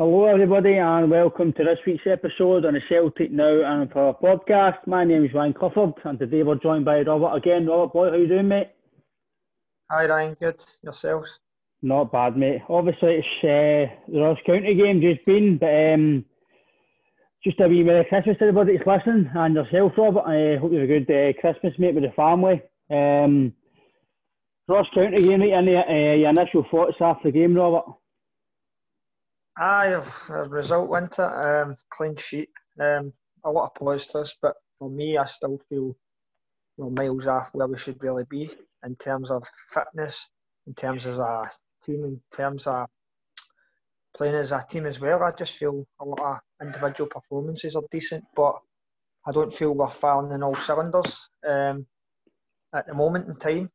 Hello, everybody, and welcome to this week's episode on the Celtic Now and for our podcast. My name is Ryan Clifford, and today we're joined by Robert again. Robert, boy, how you doing, mate? Hi, Ryan. Good. Yourselves? Not bad, mate. Obviously, it's uh, the Ross County game just been, but um, just a wee Merry Christmas to everybody that's listening, and yourself, Robert. I hope you have a good uh, Christmas, mate, with the family. Um, Ross County game, mate, and uh, your initial thoughts after the game, Robert? Aye, a result went it. Um, clean sheet. Um, a lot of positives, but for me, I still feel we're miles off where we should really be in terms of fitness, in terms of a team, in terms of playing as a team as well. I just feel a lot of individual performances are decent, but I don't feel we're firing in all cylinders um, at the moment in time.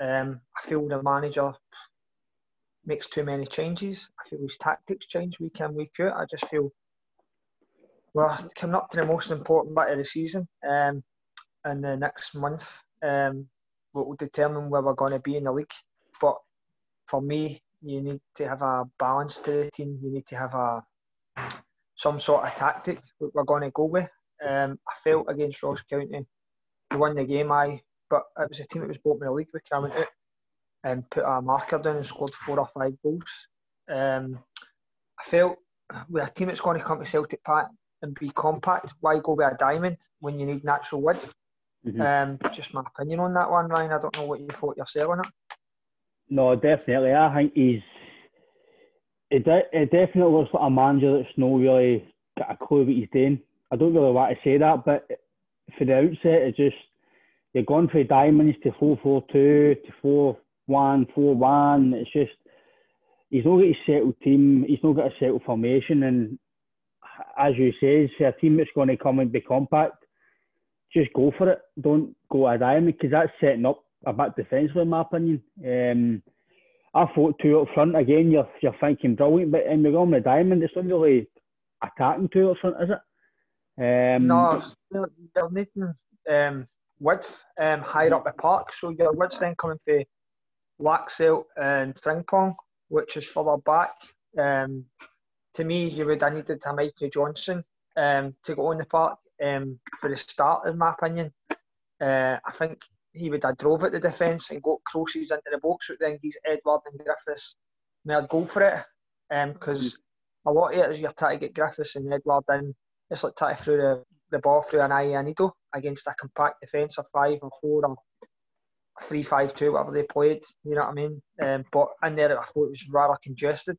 Um, I feel the manager makes too many changes. I feel his tactics change week in, week out. I just feel we're coming up to the most important bit of the season um, in the next month. Um, will determine where we're going to be in the league. But for me, you need to have a balance to the team. You need to have a some sort of tactic we're going to go with. Um, I felt against Ross County, we won the game, I, but it was a team that was bottom of the league. We came out and put a marker down and scored four or five goals. Um, I felt with a team that's going to come to Celtic Park and be compact, why go with a diamond when you need natural width? Mm-hmm. Um, just my opinion on that one, Ryan. I don't know what you thought yourself on it. No, definitely. I think he's. It, de- it definitely looks like a manager that's not really got a clue what he's doing. I don't really want to say that, but for the outset, it's just you're going for diamonds to 4 4 2 to 4 1 4 1. It's just he's not got a settled team, he's not got a settled formation. And as you say, a team that's going to come and be compact, just go for it. Don't go a diamond because that's setting up a bit defensively, in my opinion. Um, I thought two up front again. You're you're thinking brilliant, but in the going with diamond, it's not really attacking two up front, is it? Um, no, you're needing um, width um, higher up the park. So your width then coming for Laxalt and Frimpong, which is further back. Um, to me, you would have needed a Mikey Johnston um, to go on the park um, for the start, in my opinion. Uh, I think he would have drove at the defence and got crosses into the box, but then he's Edouard and Griffiths may go for it because um, a lot of it is you're trying to get Griffiths and Edouard in. It's like trying to throw the, the ball through an eye and needle against a compact defence of five or four or three five two, whatever they played. You know what I mean? Um, but in there, I thought it was rather congested,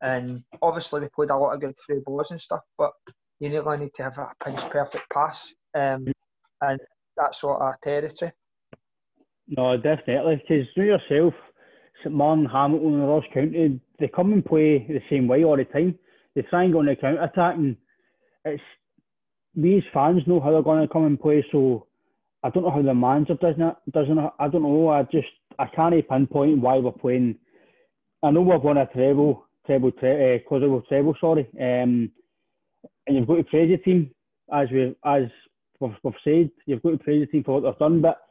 and obviously we played a lot of good through balls and stuff. But you really need to have a pinch perfect pass, um, and that sort of territory. No, definitely, because you yourself, St Mirren, Hamilton, and Ross County, they come and play the same way all the time. They try and go on the counter attack, and it's these fans know how they're going to come and play. So I don't know how the manager doesn't doesn't I don't know. I just I can't pinpoint why we're playing. I know we've won a treble, treble, tre- uh, quadruple treble. Sorry, um, and you've got to praise the team as we as we've, we've said. You've got to praise the team for what they've done, but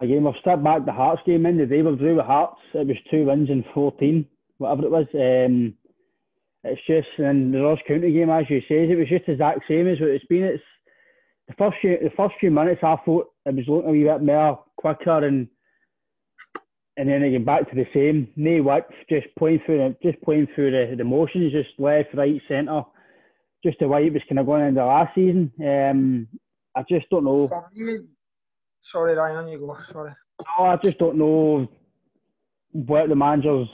again we've stepped back the Hearts game in the day we drew with Hearts. It was two wins in fourteen, whatever it was. Um, it's just and the Ross County game, as you say, it was just the exact same as what it's been. It's the first few the first few minutes I thought it was looking a wee bit more quicker and and then again back to the same. No width, just playing through the, just playing through the, the motions, just left, right, centre. Just the way it was kind of going into last season. Um, I just don't know. Sorry, Ryan, you go. Sorry. No, I just don't know what the managers,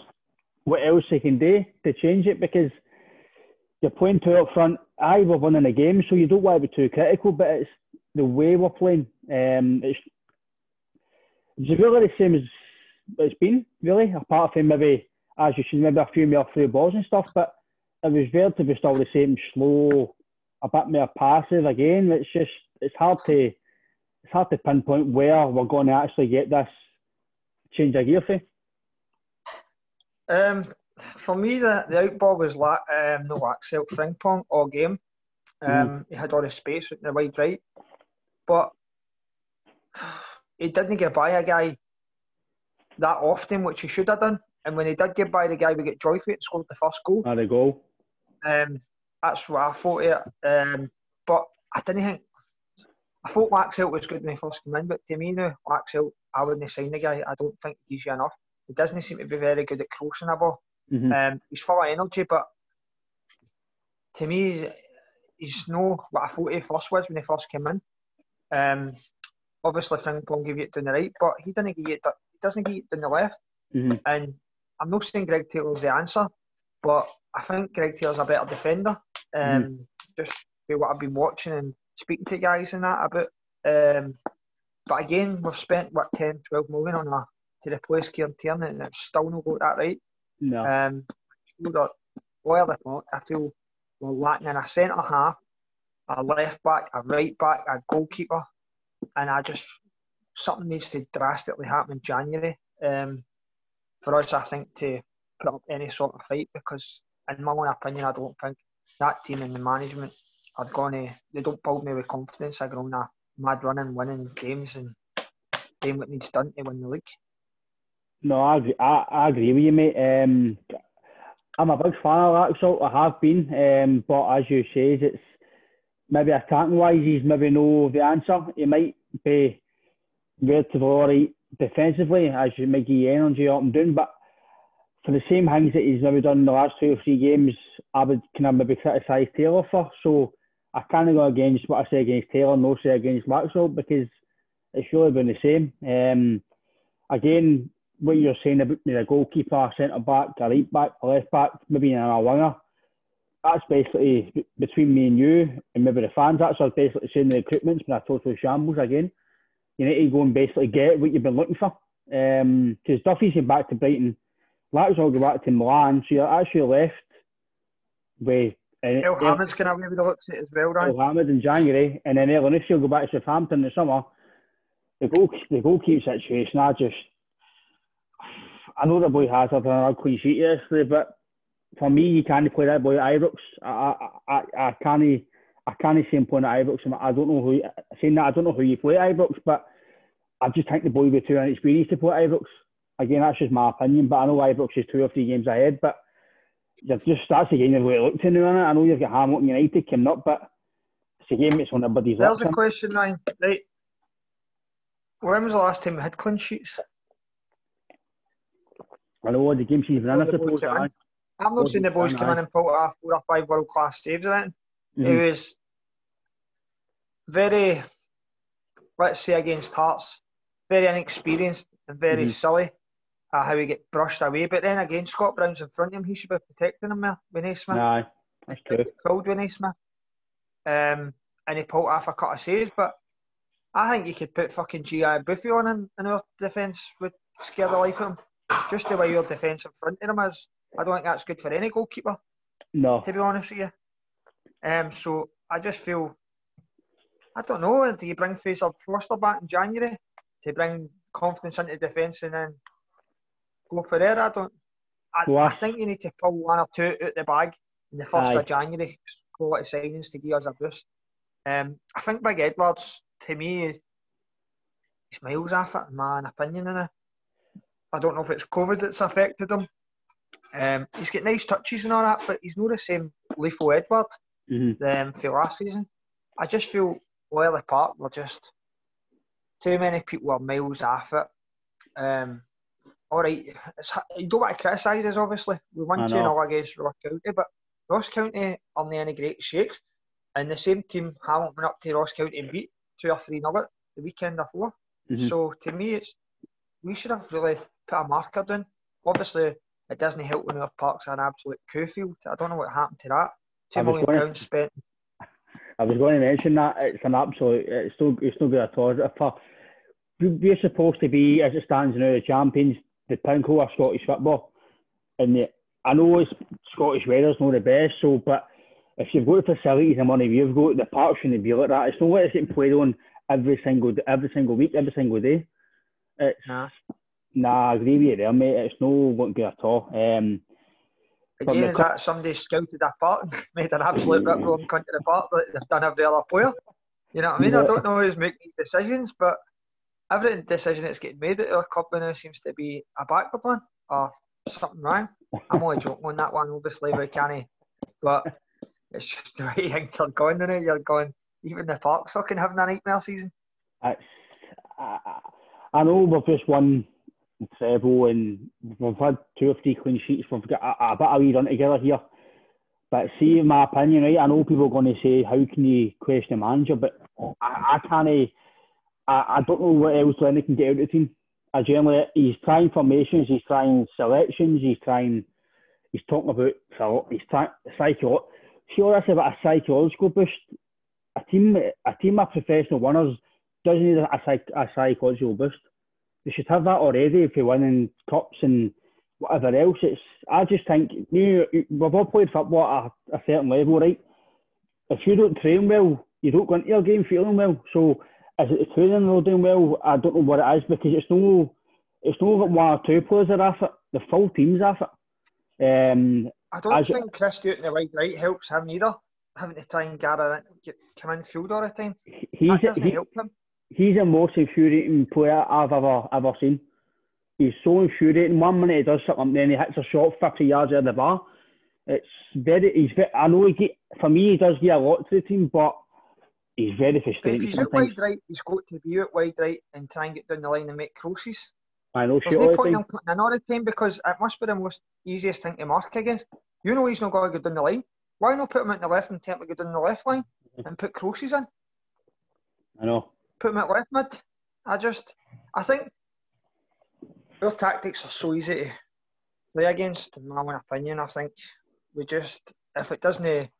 what else they can do to change it because you're playing two up front. I we're winning the game, so you don't want to be too critical, but it's the way we're playing. Um, it's it's really the same as it's been, really, apart from maybe, as you should, maybe a few more through balls and stuff, but it was relatively still the same, slow, a bit more passive again. It's just, it's hard to, it's hard to pinpoint where we're going to actually get this change of gear for. Um, for me, the, the outball was la- um, no Axel Frimpong all game. Um, mm. He had all the space in the wide right, but he didn't get by a guy that often, which he should have done. And when he did get by the guy, we get and scored the first goal. There they go. Um, that's what I thought. It. Um, but I didn't think. I thought Laxalt was good when he first came in, but to me now, Laxalt, I wouldn't sign the guy. I don't think he's enough. He doesn't seem to be very good at crossing a ball. Mm-hmm. Um, he's full of energy, but to me, he's no what I thought he first was when he first came in. Um, obviously, Frimpong gave you it down the right, but he didn't give you it. He doesn't give you it down the left. Mm-hmm. And I'm not saying Greg Taylor's the answer, but I think Greg Taylor's a better defender. Um, mm-hmm. Just what I've been watching and speaking to guys and that about. Um, but again, we've spent what 10, 12 million on a to replace Kieran Tierney, and it's still not got that right. No. Um, we got well, I feel we're lacking in a centre half, a left back, a right back, a goalkeeper, and I just something needs to drastically happen in January um, for us. I think to put up any sort of fight because, in my own opinion, I don't think that team and the management are going to. They don't build me with confidence. I go on a mad running, winning games and doing what needs done to win the league. No, I agree. I, I agree with you, mate. Um, I'm a big fan of Laxalt. I have been, um, but as you say, it's maybe attacking wise, he's maybe no the answer. He might be relatively alright defensively, as you might give energy up and down, but for the same things that he's maybe done in the last two or three games, I would kind of maybe criticise Taylor for. So I can't go against what I say against Taylor, no say against Maxwell, because it's really been the same. Um, again, what you're saying about me the goalkeeper, centre back, a right back, a left back, maybe a winger. That's basically between me and you, and maybe the fans. That's what basically saying the recruitment's been a total shambles again. You need to go and basically get what you've been looking for. Because um, Duffy's going back to Brighton, Laxalt go back to Milan, so you're actually left with. Uh, Elhamed's going to maybe the looks at as well, right? El Hamid in January, and then Ellen will go back to Southampton in the summer. The goal, the goalkeeper situation, I just I know the boy has a clean sheet yesterday, but for me, you can't play that boy at Ibrox. I, I, I, I can't. I can't see him playing at Ibrox. I don't know who. Saying that, I don't know who you play at Ibrox, but I just think the boy would be too inexperienced to play at Ibrox. Again, that's just my opinion, but I know Ibrox is two or three games ahead. But you've just that's the game you've got to look to now. I know you've got Hamilton United coming up, but it's a game that's on everybody's There's a question, Ryan. Right. When was the last time we had clean sheets? I know the game she's been in, I suppose. I, I've not seen the boys come in and pull off four or five world class saves or anything. Mm-hmm. It was very, let's say, against Hearts, very inexperienced and very mm-hmm. silly uh, how he get brushed away. But then again, Scott Brown's in front of him, he should be protecting him there, Vinny Smith. Aye, that's true. Called Vinny Smith. Um, and he pulled off a cut of saves, but I think you could put fucking Gigi Buffon on in, in our defence, would scare the life of him just the way your defence in front of him is, I don't think that's good for any goalkeeper. No. To be honest with you. Um, so I just feel, I don't know, do you bring Fraser Forster back in January to bring confidence into defence and then go for there? I don't. I, I, think you need to pull one or two out the bag in the first Aye. of January, quality signings to give us a boost. Um, I think Big Edwards, to me, he's miles off it, in my opinion. In it. I don't know if it's COVID that's affected him. Um, he's got nice touches and all that, but he's not the same Lethal Edouard mm-hmm. um, for last season. I just feel well apart. We're just too many people are miles off it. Um, all right, it's, you don't want to criticise us, obviously. We won 2 0 against Ross County, but Ross County aren't any great shakes. And the same team haven't went up to Ross County and beat 2 or 3 0 the weekend before. Mm-hmm. So to me, it's we should have really put a marker down. Obviously, it doesn't help when our park's are an absolute coup field. I don't know what happened to that. Two million pounds spent. I was going to mention that it's an absolute. It's still it's still good at all. We're supposed to be, as it stands now, the champions the pinnacle of Scottish football. And the, I know it's Scottish weather's not the best, so but if you've got the facilities and money you've got, the park shouldn't be like that. It's not like it's getting played on every single every single week, every single day. It's nah, nah I agree with you there, mate. It's no going good at all. Um, Again, is that somebody scouted that part and made an absolute rip roaring cunt to the part that they've done every other player? You know what I mean? Yeah. I don't know who's making decisions, but every decision that's getting made at our club now seems to be a backward one or something wrong. I'm only joking on that one, obviously, we can't. But it's just the way things are going, isn't it? You're going, even the Park's fucking having a nightmare season. It's, I, I know we've just won treble and we've had two or three clean sheets. We've got a, a bit of a run together here. But see, in my opinion, right, I know people are going to say, how can you question a manager? But I, I can't I, I don't know what else Lenny can get out of the team. I generally, he's trying formations, he's trying selections, he's trying, he's talking about, he's trying, psycho. Sure, that's about a psychological boost. A team, a team of professional winners doesn't need a, a, a psychological boost. They should have that already if they're winning cups and whatever else. It's, I just think, you we've all played football at a, a certain level, right? If you don't train well, you don't go into your game feeling well. So is it the training they're doing well? I don't know what it is because it's no, it's no one or two players are off it. The full team's off it. Um, I don't think Chris doing the wide right helps him either. Having to try and gather get, come in field all the time. He's that doesn't he, help him. He's the most infuriating player I've ever ever seen. He's so infuriating. One minute he does something, then he hits a shot fifty yards out of the bar. It's very. He's. Very, I know he. Get, for me, he does get a lot to the team, but he's very frustrating. If he's out wide right, he's got to be out wide right and try and get down the line and make crosses. I know. There's no point in putting the time because it must be the most easiest thing to mark against. You know he's not going to go down the line. Why not put him at the left and attempt to go down the left line mm-hmm. and put crosses in? I know. Put him at left mid. I just, I think our tactics are so easy to play against. In my own opinion, I think we just, if it doesn't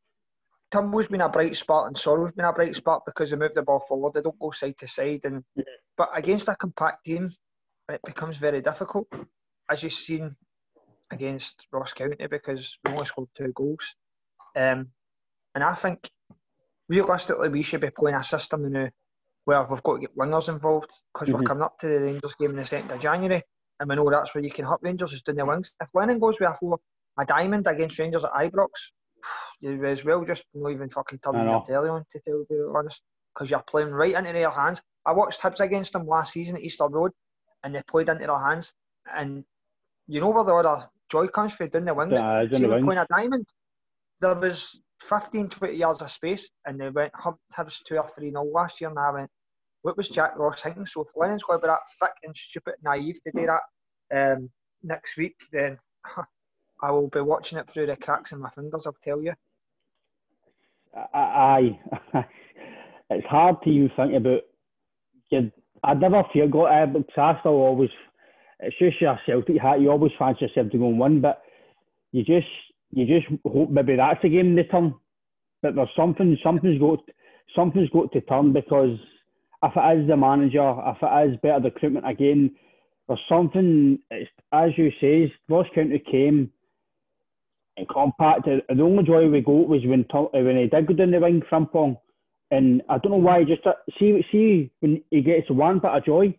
Turnbull's been a bright spot and Soro's been a bright spot because they move the ball forward. They don't go side to side. And yeah. but against a compact team, it becomes very difficult, as you've seen against Ross County because we only scored two goals. Um, and I think realistically we should be playing a system now where we've got to get wingers involved because mm-hmm. we're coming up to the Rangers game in the second of January, and we know that's where you can hurt Rangers is doing the wings. If Lennon goes with a four, a diamond against Rangers at Ibrox, you as well just not even fucking turning your telly on to tell you honest, because you're playing right into their hands. I watched Hibs against them last season at Easter Road, and they played into their hands. And you know where the other joy comes from down the wings. Yeah, See, the wings. playing a diamond. There was 15, 20 yards of space, and they went humped Hibs two or three nil last year, and I went, what was Jack Ross thinking? So if Lennon's going to be that thick and stupid, naive to do that um, next week, then I will be watching it through the cracks in my fingers. I'll tell you. Aye, it's hard to even think about. You, I never feel got but I still always. It's just your Celtic hat. You always fancy yourself to go and win, but you just you just hope maybe that's a game they turn. But there's something something's got something's got to turn because if it is the manager, if it is better recruitment again, there's something. as you say, Ross County came and compact. The only joy we got was when when he did go down the wing Frimpong. And I don't know why, just uh, see see when he gets one bit of joy,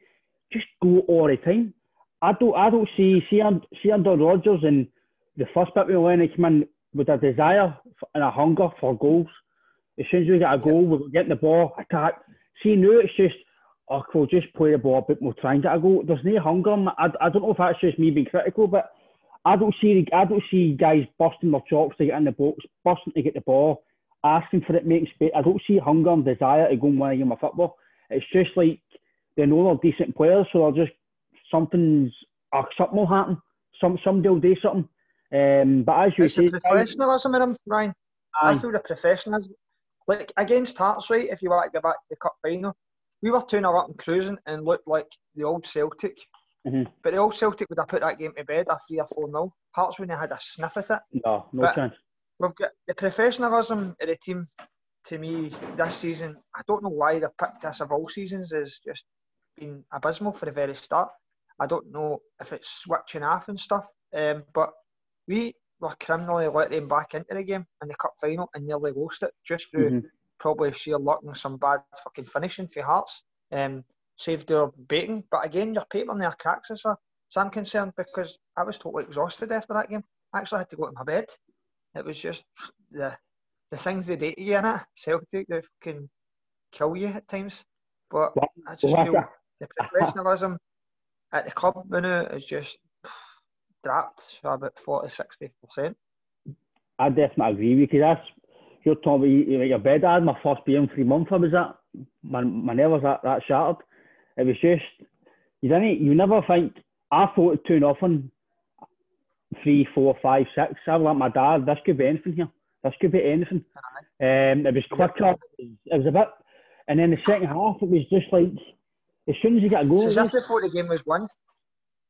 just go all the time. I don't I don't see see see under Rodgers and the first bit when he came in with a desire and a hunger for goals. As soon as we get a goal, we're getting the ball, attack. See now it's just oh, we'll just play the ball a bit more, try and get a goal. There's no hunger. I, I don't know if that's just me being critical, but I don't see I don't see guys busting their chops to get in the box, busting to get the ball, asking for it, making space. I don't see hunger and desire to go and win a game of football. It's just like they know they're decent players, so they're just something's something will happen. Some somebody will do something. Um, but as you it's say, professionalism him, Ryan. Aye. I feel the professionalism. Like against Hearts, right? If you want to go back to the cup final, we were 2 0 up and cruising and looked like the old Celtic. Mhm. But the old Celtic would have put that game to bed after 3 or 4 0. Hearts wouldn't have had a sniff at it. no, no But- chance. We've got the professionalism of the team to me this season. I don't know why they picked this of all seasons has just been abysmal for the very start. I don't know if it's switching off and stuff, um, but we were criminally let them back into the game in the cup final and nearly lost it just through Mhm. probably sheer luck and some bad fucking finishing for Hearts. Um, saved their baiting, but again, your paper in their cracks as far as I'm concerned because I was totally exhausted after that game. I actually had to go to my bed. It was just the the things they do to you in it. Celtic, they can kill you at times. But I just feel the professionalism at the club now is just for about 40 60%. I definitely agree with you. 'cause That's you're talking about your bed. I had my first beer in three months. I was that my my nerves that that shattered. It was just you didn't you never think. I thought it two nothing, three, four, five, six. I was like my dad. This could be anything here. This could be anything. Um, it was quicker. It was a bit, and then the second half it was just like as soon as you got a goal. Against- if before the game was won.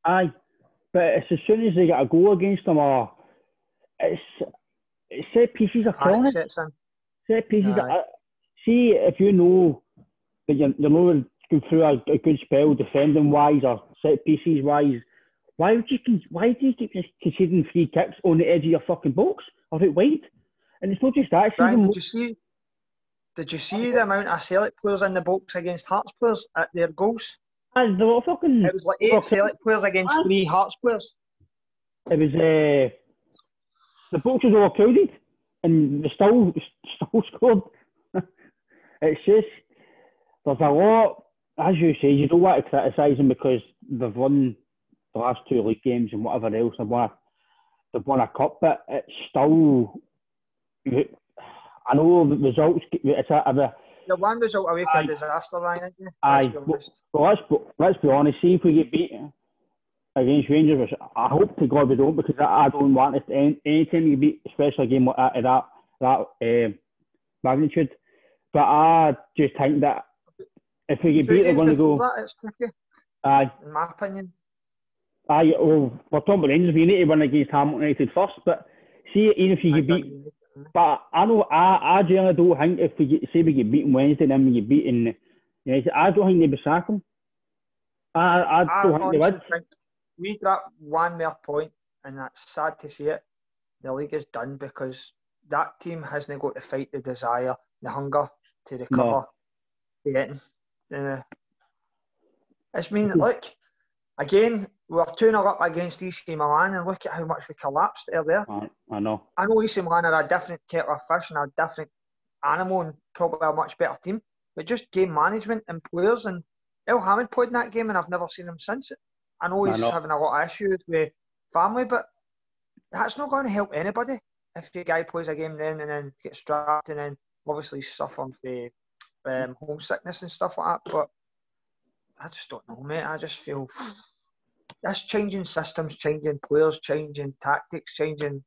Aye, but it's as soon as they get a goal against them, or it's, it's set pieces are killing it. Set pieces. Aye. Are, see if you know that you're, you're not going through a, a good spell defending wise or set pieces wise. Why would you? Why do you keep just conceding free kicks on the edge of your fucking box or out wide? And it's not just that. Brian, did you see? Did you see the amount of Celtic players in the box against Hearts players at their goals? Aye, they were fucking. It was like eight Celtic players against Aye. three Hearts players. it was uh, the boxes were all crowded and they still still scored. it's just there's a lot, as you say, you don't want to criticise them because they've won the last two league games and whatever else. They've won a, they've won a cup, but it's still. I know the results. It's a, a, The one result away from disaster, Ryan. it? Aye. Let's be honest. Well, let's be, let's be honest. See if we get beat against Rangers, which I hope to God we don't, because I, I don't want it. Any, anytime you beat, especially a game like that, of that that um magnitude. But I just think that if we get beat, they're going to go. That, it's tricky, Aye, in my opinion. aye. Well, we're talking about Rangers. We need to win against Hamilton United first. But see, even if you get beat, but I know I, I generally don't think if we get, say we get beaten Wednesday, then we get beaten United, I don't think they be sack him. I, I I don't think they would. think we drop one more point, and that's sad to see it. The league is done because that team hasn't got to fight the desire, the hunger to recover. Getting, uh, it's mean, look, again, we're 2 0 up against AC Milan, and look at how much we collapsed earlier. I, I know. I know AC Milan are a different kettle of fish and a different animal and probably a much better team, but just game management and players. And Elhamed played in that game, and I've never seen him since. I know I he's know. having a lot of issues with family, but that's not going to help anybody if the guy plays a game then and then gets strapped and then obviously suffering from um, homesickness and stuff like that. But I just don't know, mate. I just feel that's changing systems, changing players, changing tactics, changing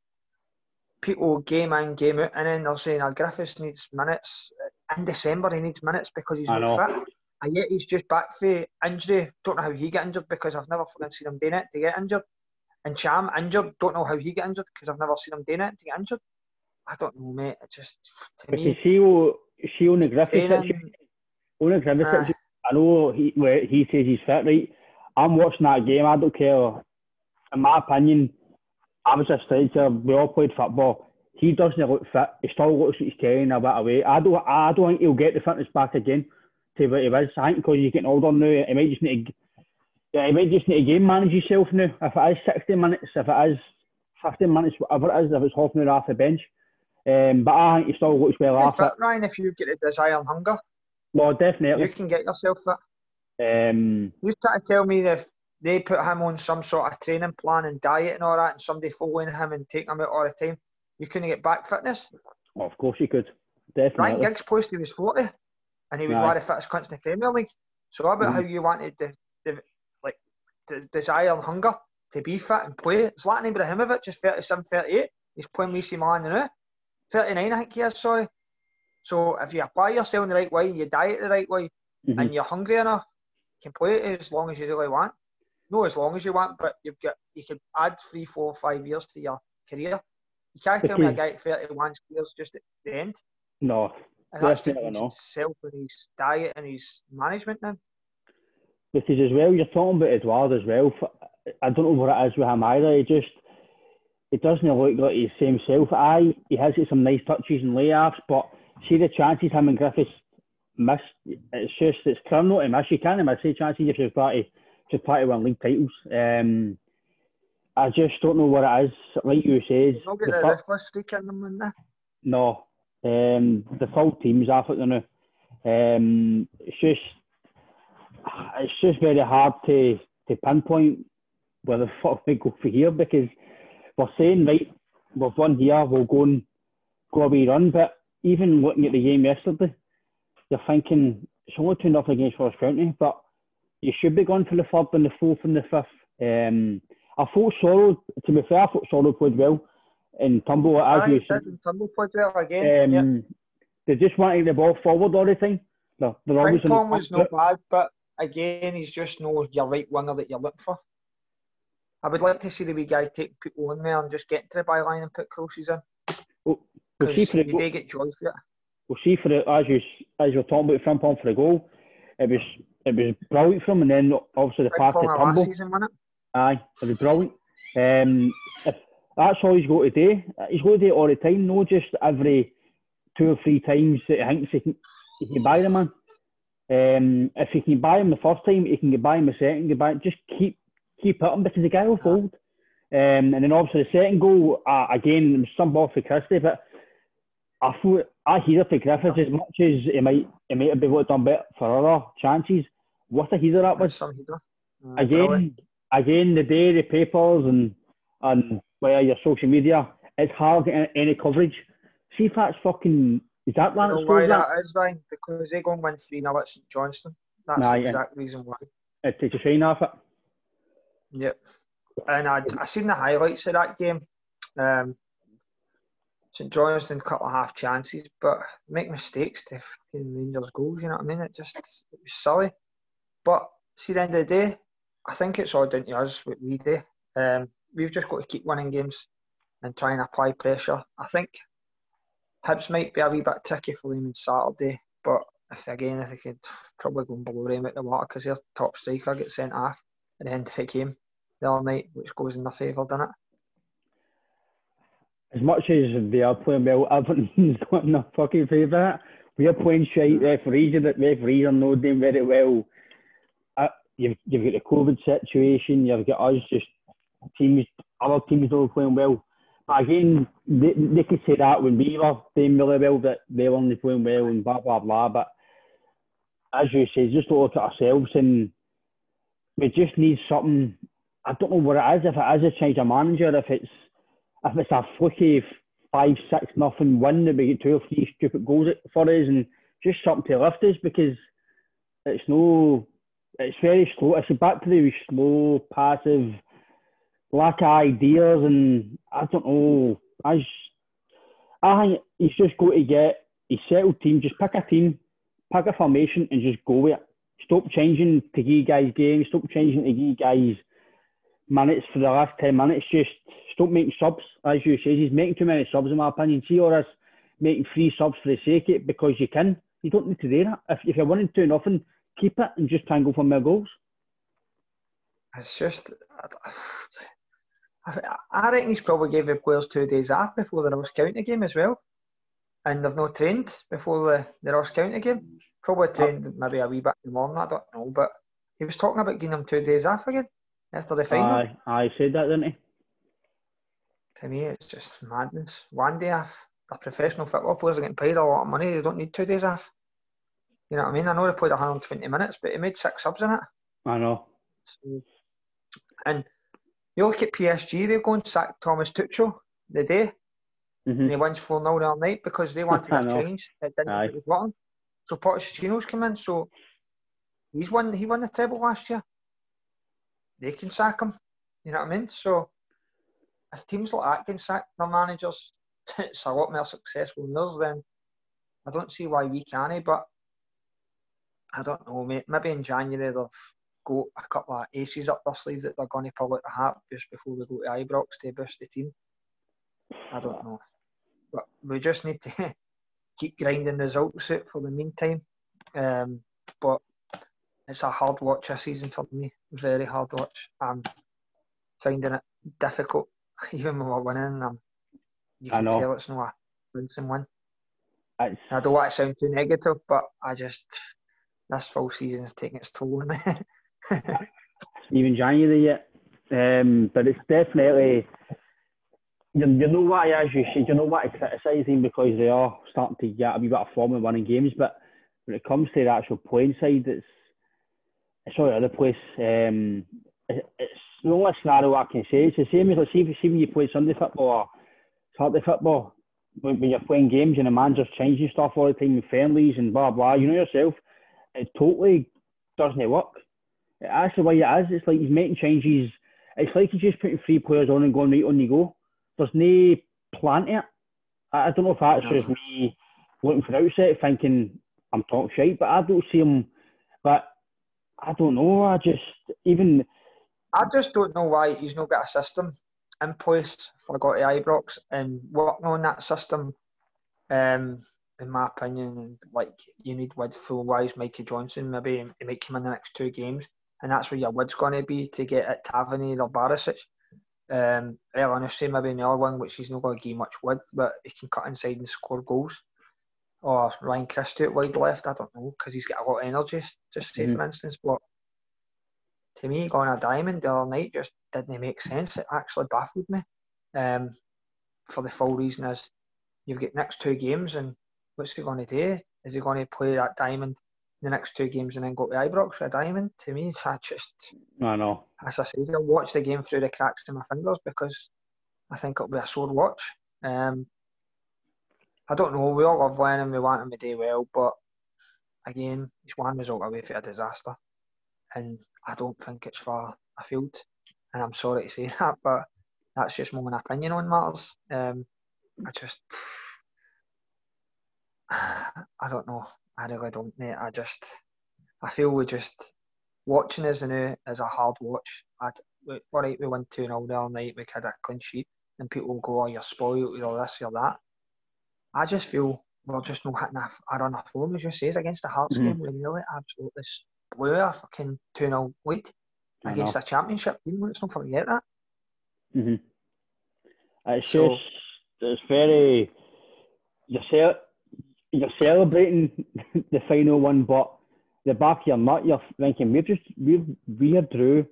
people game in, game out, and then they're saying, oh, Griffiths needs minutes. In December, he needs minutes because he's not fit. And yet he's just back for injury. Don't know how he got injured because I've never fucking seen him doing it to get injured. And Cham injured. Don't know how he got injured because I've never seen him doing it to get injured. I don't know, mate. It just to But me, see, see on the Griffith Kane situation, on the Griffith Aye. situation, I know he he says he's fit, right? I'm watching that game. I don't care. In my opinion, I was a striker. We all played football. He doesn't look fit. He still looks like he's carrying a bit away. I don't. I don't think he'll get the fitness back again to what he was. I think because he's getting older now, he might just need to. Yeah, he might just need to game manage himself now. If it is 60 minutes, if it is 15 minutes, whatever it is, if it's half an hour off the bench. Um, but I think he still looks well after. Ryan, if you get a desire and hunger, Well, definitely. you can get yourself fit. Um, You try to tell me if they put him on some sort of training plan and diet and all that, and somebody following him and taking him out all the time, you couldn't get back fitness. well, of course you could. Ryan Giggs posted he was 40, and he was Aye. one of the fittest cunts in the Premier League. So about Mhm. how you wanted to, to like the desire and hunger to be fit and play. It's Zlatan Ibrahimovic is 37, 38. He's playing AC Milan now. 39, I think he is, sorry. So if you apply yourself in the right way, you diet the right way, mm-hmm. and you're hungry enough, can play it as long as you really want. No, as long as you want, but you've got you can add three, four, five years to your career. You can't tell me a guy at 31 years just at the end. No, and that's. Himself and his diet and his management then. Because as well, you're talking about Edouard as well. I don't know what it is with him either. He just it doesn't look like he's the same self. I he has got some nice touches and layoffs, but see the chances him and Griffiths missed. It's just it's criminal to miss. You can't miss the chances if you've got to to win league titles. Um, I just don't know what it is. Like you not get the, the streak in them, in No, um, the full team's off it now. Um, it's just it's just very hard to to pinpoint where the fuck we go for here because we're saying right, we've won here, we'll go and go a wee run, but even looking at the game yesterday, you're thinking it's only two nothing against Ross County, but you should be going for the third and the fourth and the fifth. Um, I thought Soro, to be fair, I thought Soro played well in Turnbull, as Aye, you said. Turnbull played well again. Um. They just wanted the ball forward all the time. No, they're always Tom was not bad, but again, he's just no your right winger that you're looking for. I would like to see the wee guy take people in there and just get to the byline and put crosses in. Well, we'll see for the, you get joy for it. We'll see for it as you as you're talking about front for the goal. It was it was brilliant from, and then obviously the pass to Turnbull. Season, Aye, it was brilliant. Um, if that's all he's got to do, he's got to do it all the time, no just every two or three times that he thinks he can, he can buy the man. Um, if he can buy him the first time, he can get buy him the second, get buy Just keep keep hitting because the guy will fold. Um, and then obviously the second goal, uh, again, some ball for Christie, but I thought I hear for Griffiths as much as he might he might have been to done better for other chances. What a heater that was. Some heater. Uh, again, again, the day the papers and and via your social media, it's hard getting any coverage. See if that's fucking is that one? You know why that, that is, Ryan? Because they go and win three 0 at St Johnstone. That's nah, the exact reason why. It takes a shine off it. Yep. And I I seen the highlights of that game. Um, St a couple of half chances, but make mistakes to Rangers goals. You know what I mean? It just it was silly. But see, the end of the day, I think it's all down to us what we do. Um, we've just got to keep winning games and try and apply pressure. I think Hibs might be a wee bit tricky for them on Saturday, but if again, if they could probably go below them at the water because their top striker gets sent off at the end of the game the other night, which goes in their favour, doesn't it? As much as they are playing well, Everton's got their fucking favour. We are playing shite referees, and that referees are not doing very well. Uh, you've, you've got the COVID situation, you've got us just teams, other teams not playing well. But again, they, they could say that when we were doing really well, that they were only playing well and blah, blah, blah. But as you say, just look at ourselves and we just need something. I don't know what it is, if it is a change of manager, if it's if it's a fluky five, six, nothing win that we get two or three stupid goals for us and just something to lift us because it's no, it's very slow. It's back to the slow, passive, lack of ideas, and I don't know. I, just, I think he's just got to get a settled team. Just pick a team, pick a formation, and just go with it. Stop changing to give guys games. Stop changing to give guys minutes for the last ten minutes. Just stop making subs, as you say. He's making too many subs, in my opinion. See or this making three subs for the sake of it because you can. You don't need to do that. If, if you're winning two nothing, keep it and just try and go for more goals. It's just I, reckon he's probably gave the players two days off before the Ross County game as well. And they've not trained before the, the Ross County game. Probably trained maybe a wee bit in the morning, I don't know. But he was talking about giving them two days off again after the final. Aye, I said that, didn't he? To me, it's just madness. One day off. The professional football players are getting paid a lot of money. They don't need two days off. You know what I mean? I know they played 120 minutes, but he made six subs in it. I know. So, and you look at PSG, they're going to sack Thomas Tuchel the day, mm-hmm. and he wins 4 0 the other night because they wanted a change. It didn't Aye. it was So Pochettino's come in, so he's won, he won the treble last year. they can sack him. You know what I mean? So if teams like that can sack their managers, it's a lot more successful than us. Then I don't see why we can't. But I don't know, mate. Maybe in January they've got a couple of aces up their sleeve that they're going to pull out the hat just before they go to Ibrox to boost the team. I don't know. But we just need to keep grinding results out for the meantime. Um, but it's a hard watch this season for me. Very hard watch. I'm finding it difficult, even when we're winning. Um, you can tell it's not a and win. It's... I don't want to sound too negative, but I just this full season is taking its toll on me. even January yet, um, but it's definitely you, you know I as you said, you know what to criticise them because they are starting to get a wee bit of form in winning games, but when it comes to the actual playing side, it's it's all over the place. Um, it, it's the only scenario I can say. It's the same as like, see, see when you play Sunday football or Saturday er football, when, when you're playing games and the manager's changing stuff all the time with friendlies and blah blah. You know yourself, it totally doesn't work. That's the way it is. It's like he's making changes. It's like he's just putting three players on and going right on the go. There's no plan to it. I, I don't know if that's just me looking for the outset, thinking I'm talking shit, but I don't see him. But I don't know. I just even. I just don't know why he's not got a system in place for go to Ibrox and working on that system. Um, in my opinion, like you need with full wise Mikey Johnston, maybe he make him in the next two games, and that's where your wood's going to be to get at Tavernier or Barisic. Um, El maybe in the other one, which he's not going to give much width, but he can cut inside and score goals or Ryan Christie at wide left. I don't know because he's got a lot of energy. Just say mm-hmm. for instance, but to me, going a diamond the other night just didn't make sense. It actually baffled me. Um, for the full reason is you've got next two games, and what's he going to do? Is he going to play that diamond the next two games and then go to Ibrox for a diamond? To me, I just I know. As I said, I'll watch the game through the cracks to my fingers because I think it'll be a sore watch. Um, I don't know. We all love Lennon. We want him to do well, but again, he's one result away from a disaster, and I don't think it's far afield. And I'm sorry to say that, but that's just my own opinion on matters. Um, I just, I don't know. I really don't, mate. I just, I feel we just watching us now is a hard watch. I'd, we, all right, we won 2 0 the other night, we had a clean sheet, and people will go, Oh, you're spoiled, you're this, you're that. I just feel we're just not hitting a, a run of form, as you say, against the Hearts mm-hmm. game. We nearly absolutely blew a fucking 2 0 lead against a championship team. Let's not forget that. Mm-hmm. It's so, just, it's very, you're, ce- you're celebrating the final one, but the back of your nut, you're thinking, we've just, we've, we are through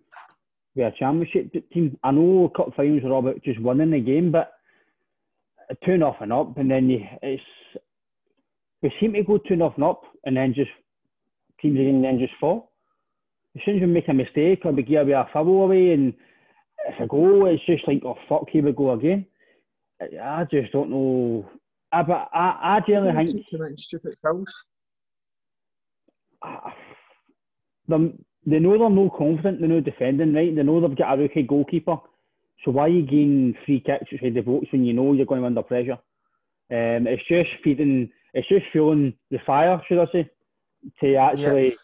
with a championship team. I know cup finals are all about just winning the game, but two nothing up, and then you, it's we seem to go two nothing up, and then just teams again, then just fall. As soon as we make a mistake or we give away a foul away, and if a goal, it's just like oh fuck, here we go again. I just don't know. I, but I, I generally think stupid fouls. They, they know they're no confident, they're no defending, right? They know they've got a rookie goalkeeper. So why are you getting free kicks with the votes when you know you're going to under pressure? Um, it's just feeding, it's just fueling the fire, should I say, to actually.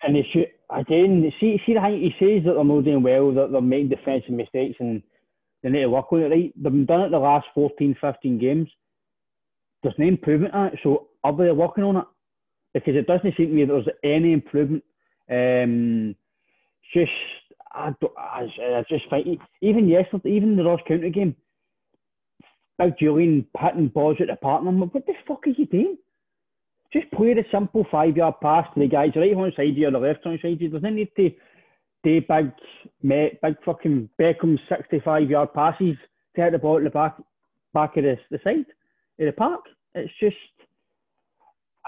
And they should, again, see, see the thing he says that they're not doing well, that they're making defensive mistakes and they need to work on it, right? They've been done it the last 14, 15 games. There's no improvement at it, so are they working on it? Because it doesn't seem to me there's any improvement. Um, just I, I, I just think even yesterday, even the Ross County game, Big Jullien hitting balls at the partner. I'm like, what the fuck are you doing? Just play the simple five yard pass to the guys right hand side you or the left hand side you. There's no need to do big, big fucking Beckham 65 yard passes to hit the ball at the back, back of the, the side of the park. It's just,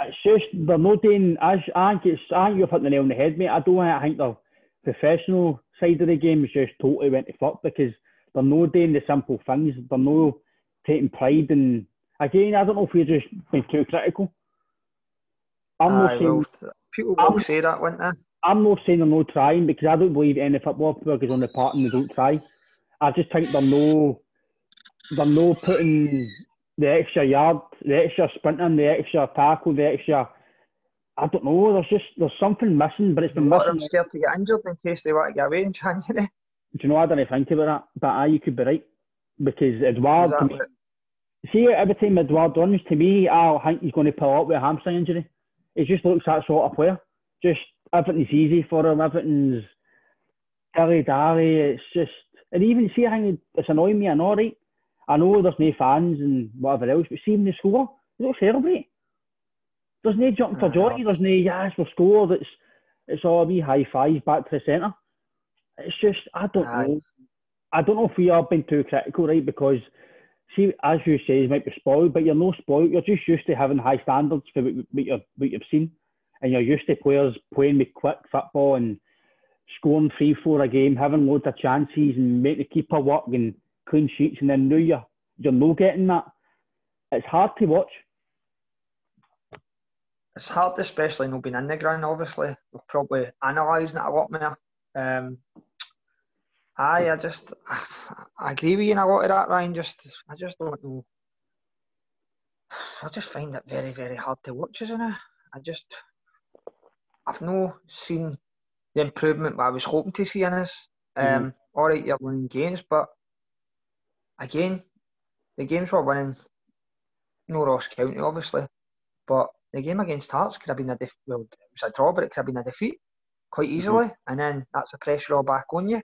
it's just, they're not doing, as I think, it's, I think you've hit the nail on the head, mate. I don't I think they're professional side of the game is just totally went to fuck because they're not doing the simple things. They're not taking pride in. Again, I don't know if we're just being too critical. I'm not saying, well, people will I'm, say that, won't they? I'm not saying they're not trying because I don't believe any football player goes on the part and they don't try. I just think they're no, they're no putting the extra yard, the extra sprinting, the extra tackle, the extra. I don't know. There's just there's something missing, but it's been missing. I'm scared to get injured in case they want to get away in January. Do you know? I didn't think about that, but I, you could be right because Edouard. Exactly. Me, see, every time Edouard runs, to me, I think he's going to pull up with a hamstring injury. He just looks that sort of player. Just everything's easy for him. Everything's dilly dally. It's just, and even see, I think it's annoying me. I know, right? I know there's no fans and whatever else, but see when they score, they don't celebrate. Eh? There's no jumping for joy. There's no yes, we scored. It's it's all wee high five back to the centre. It's just I don't know. I don't know if we are being too critical, right? Because see, as you say, you might be spoiled, but you're no spoiled. You're just used to having high standards for what, what, you what you've seen, and you're used to players playing with quick football and scoring three, four a game, having loads of chances and making the keeper work and clean sheets, and then now you're you're no getting that. It's hard to watch. It's hard, especially not being in the ground. Obviously, we're probably analysing it a lot more. Um, Aye, I just I, I agree with you in a lot of that, Ryan. Just I just don't know. I just find it very, very hard to watch, isn't it? I just I've no seen the improvement I was hoping to see in us. Um, mm. All right, you're winning games, but again, the games we're winning, no Ross County, obviously, but the game against Hearts could have been a def- well, it was a draw, but it could have been a defeat quite easily, mm-hmm. and then that's the pressure all back on you.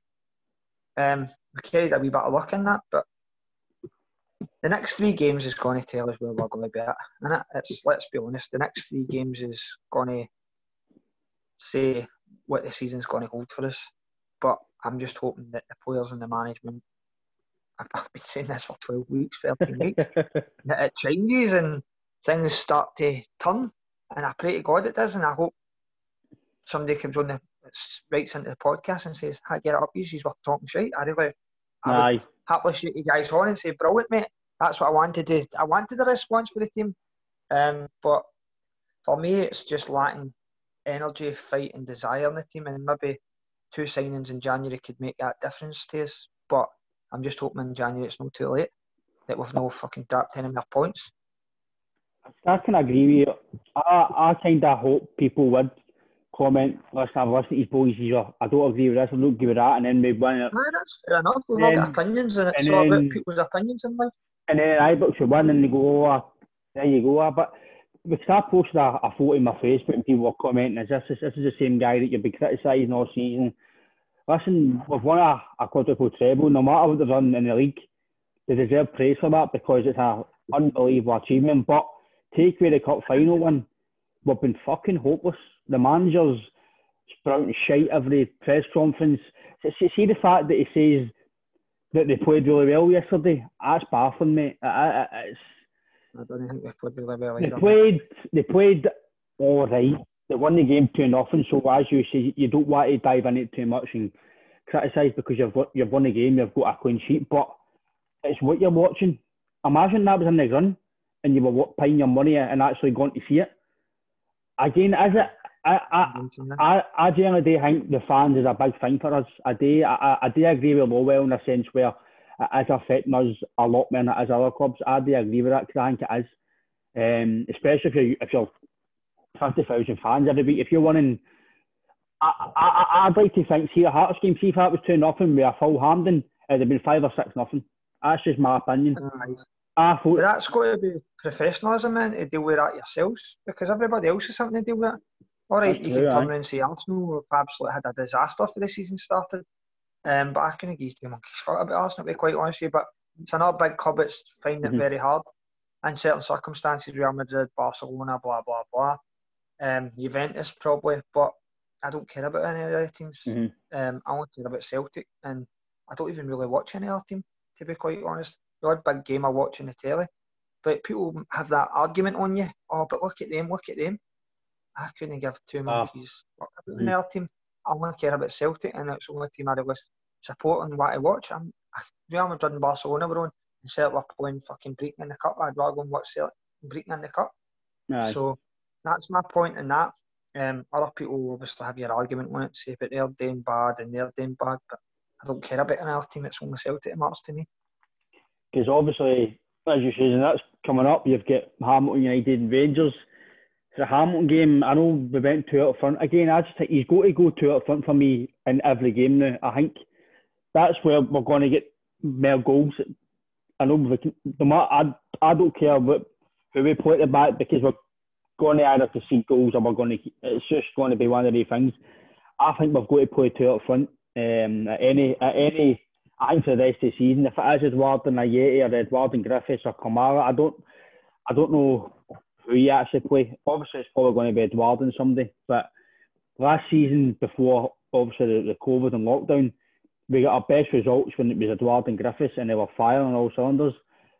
Um, we carried a wee bit of luck in that, but the next three games is going to tell us where we're going to be at. And it's let's be honest, the next three games is going to say what the season's going to hold for us. But I'm just hoping that the players and the management, I've been saying this for 12 weeks, 13 weeks, that it changes and things start to turn. And I pray to God it does, and I hope somebody comes on the writes into the podcast and says, "Hi, get it up, you worth talking shit." I really, I would happily shake you guys on and say, "Brilliant, mate." That's what I wanted to. I wanted a response for the team, um, but for me, it's just lacking energy, fight, and desire in the team, and maybe two signings in January could make that difference to us. But I'm just hoping in January it's not too late that we've no fucking dropped any more points. I can agree with you. I, I kind of hope people would comment, listen, I've listened to these boys, I don't agree with this, I don't agree with that, and then maybe win it. No, that's fair enough. We've all got opinions, and it's and all about people's opinions in life. And then Ibrox should win, and they go, oh, there you go. But because I posted a, a photo in my Facebook, and people were commenting, is this, this, this is the same guy that you've been criticising all season. Listen, we've won a, a quadruple treble, no matter what they've done in the league, they deserve praise for that because it's an unbelievable achievement. But take away the cup final one, we've been fucking hopeless the manager's sprouting shite every press conference. See, see the fact that he says that they played really well yesterday. That's baffling, mate. I, it's, I don't think they played really well. They played. They played all right. They won the game two nothing. So as you say, you don't want to dive in it too much and criticise because you've got, you've won the game. You've got a clean sheet, but it's what you're watching. Imagine that was in the run and you were paying your money and actually going to see it. Again, is it I, I, I, I generally do think the fans is a big thing for us. I do, I, I do agree with Lowell in a sense where it is affecting us a lot more than it is other clubs. I do agree with that because I think it is. Um, especially if you're, if you're 50,000 fans every week. If you're winning, I, I, I'd like to think, see a Hearts game, see if that was 2 nothing with a full Hampden, it'd have been 5 or 6 nothing. That's just my opinion. I thought, but that's got to be professionalism, man, to deal with that yourselves because everybody else has something to deal with it. All right, you can turn around and say Arsenal have absolutely had a disaster for the season started. Um, but I couldn't give you monkeys fuck about Arsenal, to be quite honest with you. But it's another big club that's finding mm-hmm. it very hard in certain circumstances. Real Madrid, Barcelona, blah, blah, blah. Um, Juventus, probably. But I don't care about any of the other teams. Mm-hmm. Um, I only care about Celtic. And I don't even really watch any other team, to be quite honest. The odd big game I watch on the telly. But people have that argument on you. Oh, but look at them, look at them. I couldn't give two ah. monkeys about mm. our team. I only care about Celtic, and it's the only team I was supporting what I watch. I'm Real Madrid and Barcelona were on, and Celtic were playing fucking Brechin in the cup. I'd rather go and watch Celtic Brechin in the cup. Aye. So that's my point in that. Um, other people obviously have your argument on it, say, but they're doing bad and they're doing bad, but I don't care about another team. It's only Celtic that matters to me. Because obviously, as you say, and that's coming up. You've got Hamilton United and Rangers. A Hamilton game. I know we went two up front again. I just think he's got to go two up front for me in every game now. I think that's where we're going to get more goals. I know we can, the I, I don't care what who we play at the back because we're going to either concede goals or we're going to. It's just going to be one of the things. I think we've got to play two up front. Um, at any at any, I think for the rest of the season, if it is Edouard and Ajeti or Edouard and Griffiths or Kamara, I don't, I don't know who you actually play. Obviously, it's probably going to be Edouard and somebody. But last season, before obviously the, the COVID and lockdown, we got our best results when it was Edouard and Griffiths and they were firing all cylinders.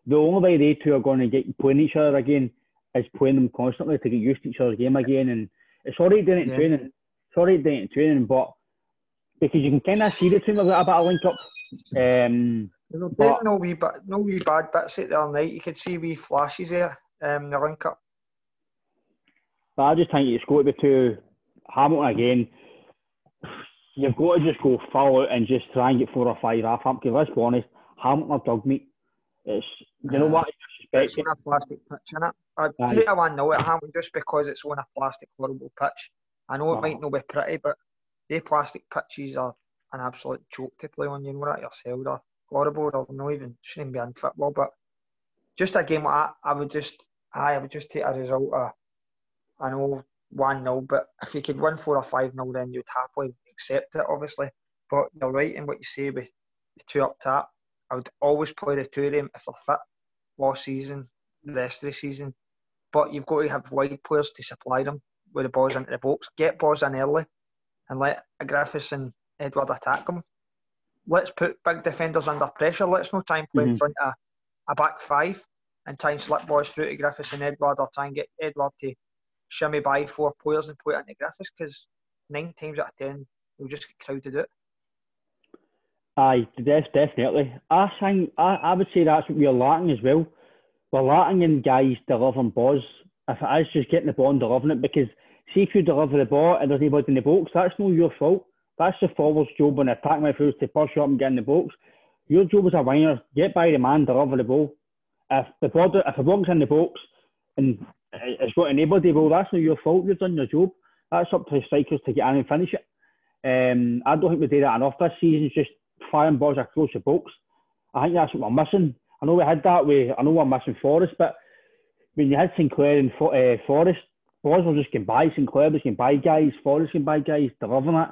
The only way they two are going to get playing each other again is playing them constantly to get used to each other's game again. And it's already doing it in yeah. training. It's already doing it in training, but because you can kind of see the two of a bit of link up. Um, but, no wee, no wee bad bits at the other night. You could see wee flashes there. Um, the link up. But I just think it's got to be to Hamilton again. You've got to just go full out and just try and get four or five off up. Because let's be honest, Hamilton are dog meat. It's you know what? It's on a plastic pitch, innit? I take a one now at Hamilton just because it's on a plastic horrible pitch. I know it might not be pretty, but the plastic pitches are an absolute joke to play on. You know that yourself. They're horrible. They're not even shouldn't be in football. But just a game like that, I would just I would just take a result of I know one 0 but if you could win four or five 0 then you'd happily accept it, obviously. But you're right in what you say with the two up top. I would always play the two of them if they're fit last season, the rest of the season. But you've got to have wide players to supply them with the balls into the box. Get balls in early and let Griffiths and Edouard attack them. Let's put big defenders under pressure. Let's no try and play mm-hmm. in front of a back five and try and slip balls through to Griffiths and Edouard or try and get Edouard to shimmy by four players and put it into Griffiths because nine times out of ten we'll just get crowded out. Aye, def- definitely. I think I, I would say that's what we're lacking as well. We're lacking in guys delivering balls. If it is just getting the ball and delivering it, because see if you deliver the ball and there's nobody in the box, that's not your fault. That's the forward's job when the my midfielders to push you up and get in the box. Your job as a winger, get by the man, deliver the ball. If the ball, if the ball's in the box and it's got anybody, well, that's not your fault. You've done your job. That's up to the strikers to get in and finish it. Um, I don't think we did that enough this season. Just firing balls across the box. I think that's what we're missing. I know we had that way. I know we're missing Forrest, but when you had Sinclair and uh, Forrest, balls were just getting by. Sinclair was getting by guys. Forrest getting by guys, delivering it.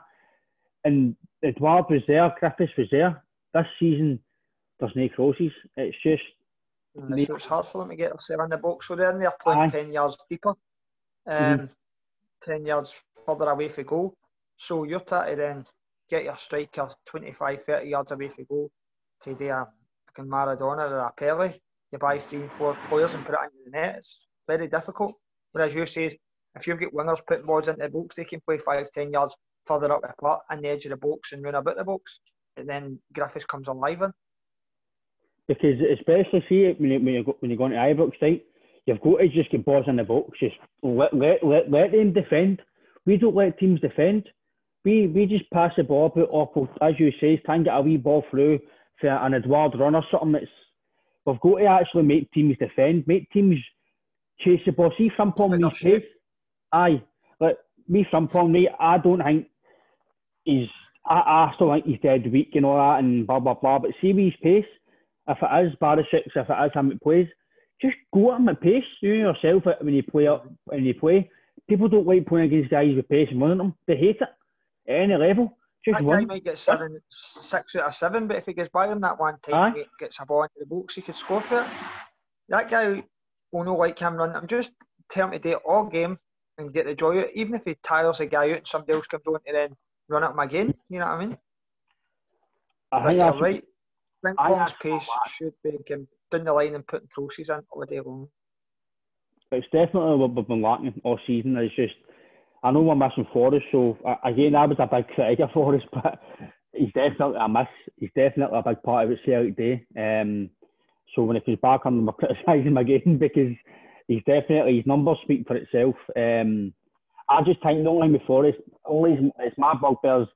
And Edouard was there. Griffiths was there. This season, there's no crosses. It's just. Mm, it's hard for them to get themselves in the box. So then they're in playing Aye. 10 yards deeper, um, mm-hmm. 10 yards further away for goal. So you're trying to then get your striker 25, 30 yards away from goal to do a fucking Maradona or a Pele. You buy three and four players and put it into the net. It's very difficult. Whereas you say, if you've got wingers putting balls into the box, they can play five, ten yards further up the plot and the edge of the box and run about the box. And then Griffiths comes alive in. Because especially see when you when you go, when you go into Ibrox, right, you've got to just get balls in the box. Just let let let, let them defend. We don't let teams defend we we just pass the ball about or as you say, try and get a wee ball through for an Edouard run or something. It's we've got to actually make teams defend, make teams chase the ball. See Frimpong me pace. Aye. Like me Frimpong, me, I don't think he's I, I still think he's dead weak and all that and blah blah blah. But see with his pace, if it is Barisic, if it is him that plays, just go at him at pace. You yourself when you play up when you play. People don't like playing against guys with pace and running them. They hate it at any level. Just that one. guy might get seven, six out of seven, but if he gets by him that one time, he gets a ball into the box, he could score for it. That guy will not like him run. I'm just telling him to do it all game and get the joy out. Even if he tires a guy out and somebody else comes on to then run at him again, you know what I mean? I think that's right. Frimpong's pace should be down the line and putting crosses in all day long. It's definitely what we've been lacking all season. It's just I know we're missing Forrest, so again, I was a big critic of Forrest, but he's definitely a miss. He's definitely a big part of it Celtic Day. Um, so when he comes back, I'm going to criticise him again because he's definitely his numbers speak for itself. Um, I just think the only thing before is only it's my bugbears.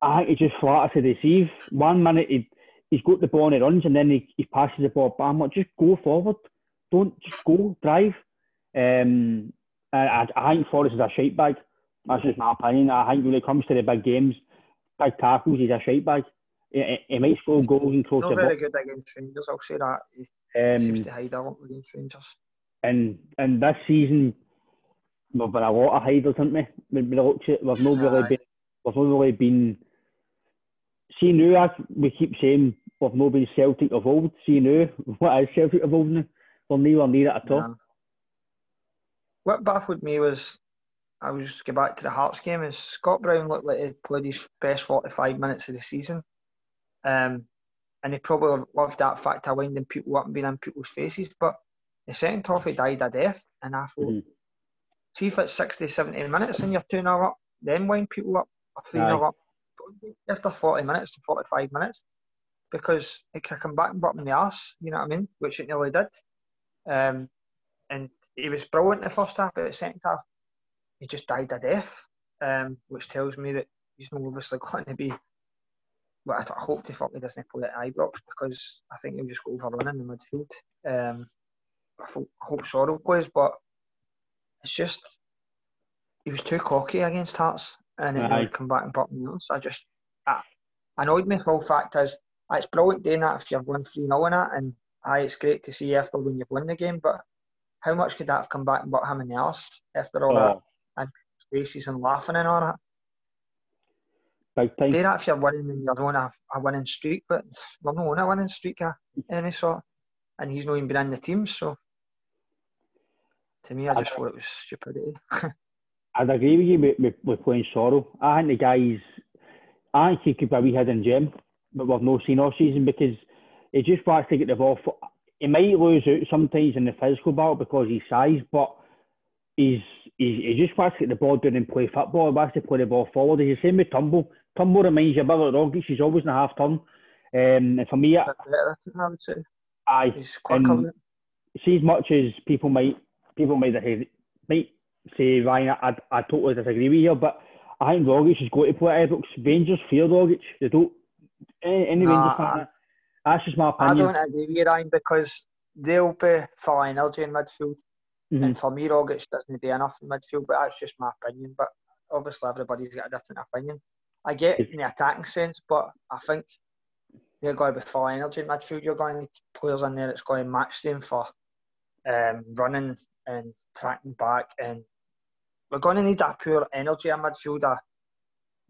I think he just flatters to deceive. One minute he he's got the ball and he runs, and then he, he passes the ball. Bam! Like, just go forward. Don't just go drive. Um, I, I think Forrest is a shite bag. That's just my opinion. I think when it comes to the big games, big tackles, he's a shite bag. He, he might score goals and close Not very good against Rangers, I'll say that. He um, seems to hide a lot against Rangers. And and this season, we've been a lot of hiders, haven't we? We've, we've not really been, we've not really been. See now, we keep saying not been Celtic of old. See now, what is Celtic of old now? We're nowhere near it at all. Yeah. What baffled me was I was just go back to the Hearts game and Scott Brown looked like he played his best 45 minutes of the season. Um, and he probably loved that fact of winding people up and being in people's faces. But the second half, he died a death. And I thought, mm-hmm. see if it's 60, 70 minutes and you're 2 0 up, then wind people up, or 3 0 up. After 40 minutes to 45 minutes, because it could come back and me in the arse, you know what I mean? Which it nearly did. Um, and he was brilliant in the first half, but the second half, he just died a death, um, which tells me that he's not obviously going to be. Well, I, hope to fuck he doesn't play at Ibrox because I think he'll just go over in the midfield. Um, I, hope, I hope plays, but it's just he was too cocky against Hearts, and then he come back and pop me So I just I, annoyed me. The fact is, Ah, it's brilliant doing that if you're going three 0 in it, and aye, it's great to see after when you've won the game, but how much could that have come back and bought him in the arse after all oh. that? and faces and laughing and all that. Big time. Do that if you're winning and you're on a, a winning streak, but we're not on a winning streak of any sort. And he's not even been in the team, so to me, I just I, thought it was stupidity. I'd agree with you with, with, with playing Soro. I think the guys, I think he could be a wee hidden gem, but we've no seen all season because he just wants to get the ball. For, he might lose out sometimes in the physical battle because he's size, but he's he, he just wants to get the ball down and play football. He wants to play the ball forward. He's the same with Turnbull. Turnbull reminds you a bit like Rogic. He's always in a half turn. Um, and for me, I, I would say. Aye. He's quite confident. See, as much as people might people might might say Ryan, I, I, I totally disagree with you, but I think Rogic has got to play at Ibrox. Rangers fear Rogic. They don't. Any, any nah, Rangers. That's just my opinion. I don't agree with you, Ryan, because they'll be full energy in midfield. Mm-hmm. And for me, Rogic doesn't do enough in midfield, but that's just my opinion. But obviously, everybody's got a different opinion. I get in the attacking sense, but I think they're going to be full energy in midfield. You're going to need players in there that's going to match them for um, running and tracking back. And we're going to need that pure energy in midfield. Uh,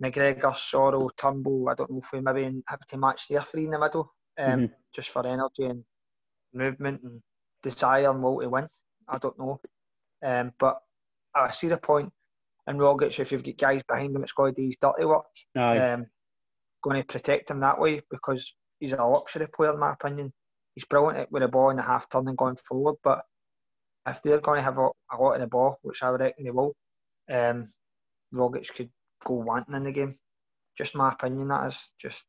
McGregor, Soro, Turnbull. I don't know if we maybe have to match their three in the middle, um, mm-hmm. just for energy and movement and desire and will to win. I don't know. Um, but I see the point And Rogic. If you've got guys behind him, it's going to do his dirty work. Um, going to protect him that way because he's a luxury player, in my opinion. He's brilliant with the ball in the half turn and going forward. But if they're going to have a, a lot of the ball, which I reckon they will, um, Rogic could go wanting in the game. Just my opinion, that is. Just,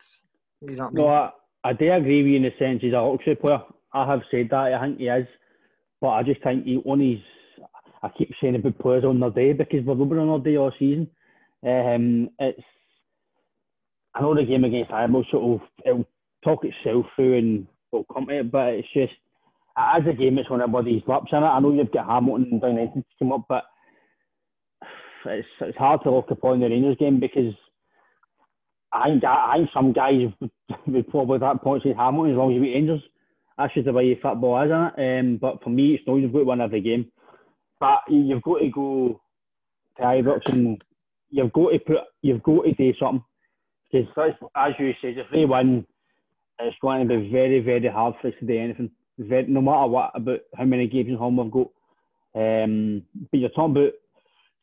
you know I mean? No, I, I do agree with you in the sense he's a luxury player. I have said that. I think he is. But I just think he only. I keep saying about players on their day because we're been on our day all season. Um, it's. I know the game against Ibrox sort of it'll talk itself through and will come to it, but it's just as a game, it's one of everybody's laps in it. I know you've got Hamilton and United to come up, but it's it's hard to look upon the Rangers game because I think I think some guys would probably at that point say Hamilton as long as you beat Rangers that's just the way football is, isn't it? Um, but for me, it's not you've got to win every game. But you've got to go to Ibrox and you've got to put, you've got to do something. Because as you say, if they win, it's going to be very, very hard for us to do anything. Very, no matter what about how many games in home we've got. Um, but you're talking about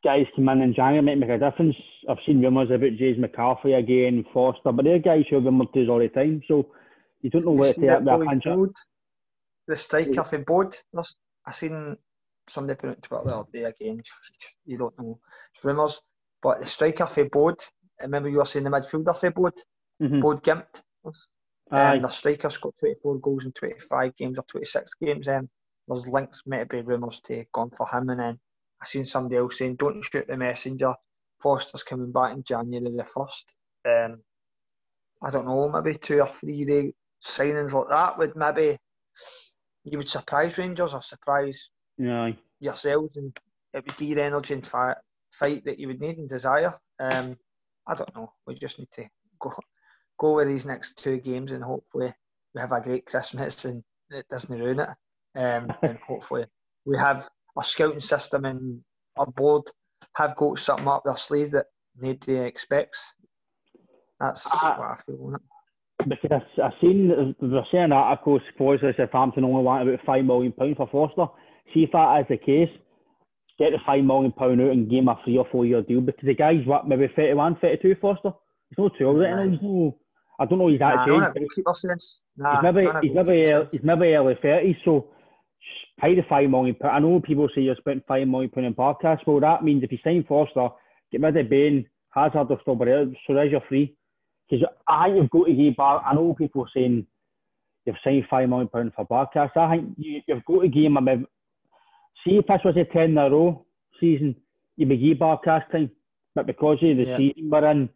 guys come in in January might make a difference. I've seen rumours about James McCarthy again, Forster, but they're guys who have with us all the time. So you don't know where to take that punch up. The striker for board. I seen somebody put it Twitter the other day again. You don't know. It's rumours. But the striker for board, I remember you were saying the midfielder for Bod, mm-hmm. Bodø/Glimt. And the striker's got 24 goals in 25 games or 26 games. Um, there's links, maybe rumours to gone for him. And then I seen somebody else saying, "Don't shoot the messenger." Forster's coming back in January the first. Um, I don't know, maybe two or three day signings like that would maybe you would surprise Rangers or surprise yeah. yourselves, and it would be the energy and fight, fight that you would need and desire. Um, I don't know. We just need to go go with these next two games, and hopefully we have a great Christmas and it doesn't ruin it. Um, and hopefully we have a scouting system and our board have got something up their sleeves that nobody expects. That's I, what I feel Because I've seen they're saying that, of articles supposedly Southampton only want about five million pounds for Forster. See if that is the case, get the five million pound out and give him a three or four year deal because the guy's what maybe 31, 32 Forster. He's not too old right He's no, I don't know his nah, age. Nah, he's maybe he's maybe he's maybe early thirties. So pay the five million pound. I know people say you're spending five million pound in podcast. Well, that means if you sign Forster, get rid of Bain, Hazard, or Strawberry, so there's your free. Because I think you've got to give back. I know people are saying you've signed five million pound for Barkas. I think you, have got to give him a. See if this was a ten in a row season, you'd be give Barkas time, but because of the yeah. season we're in,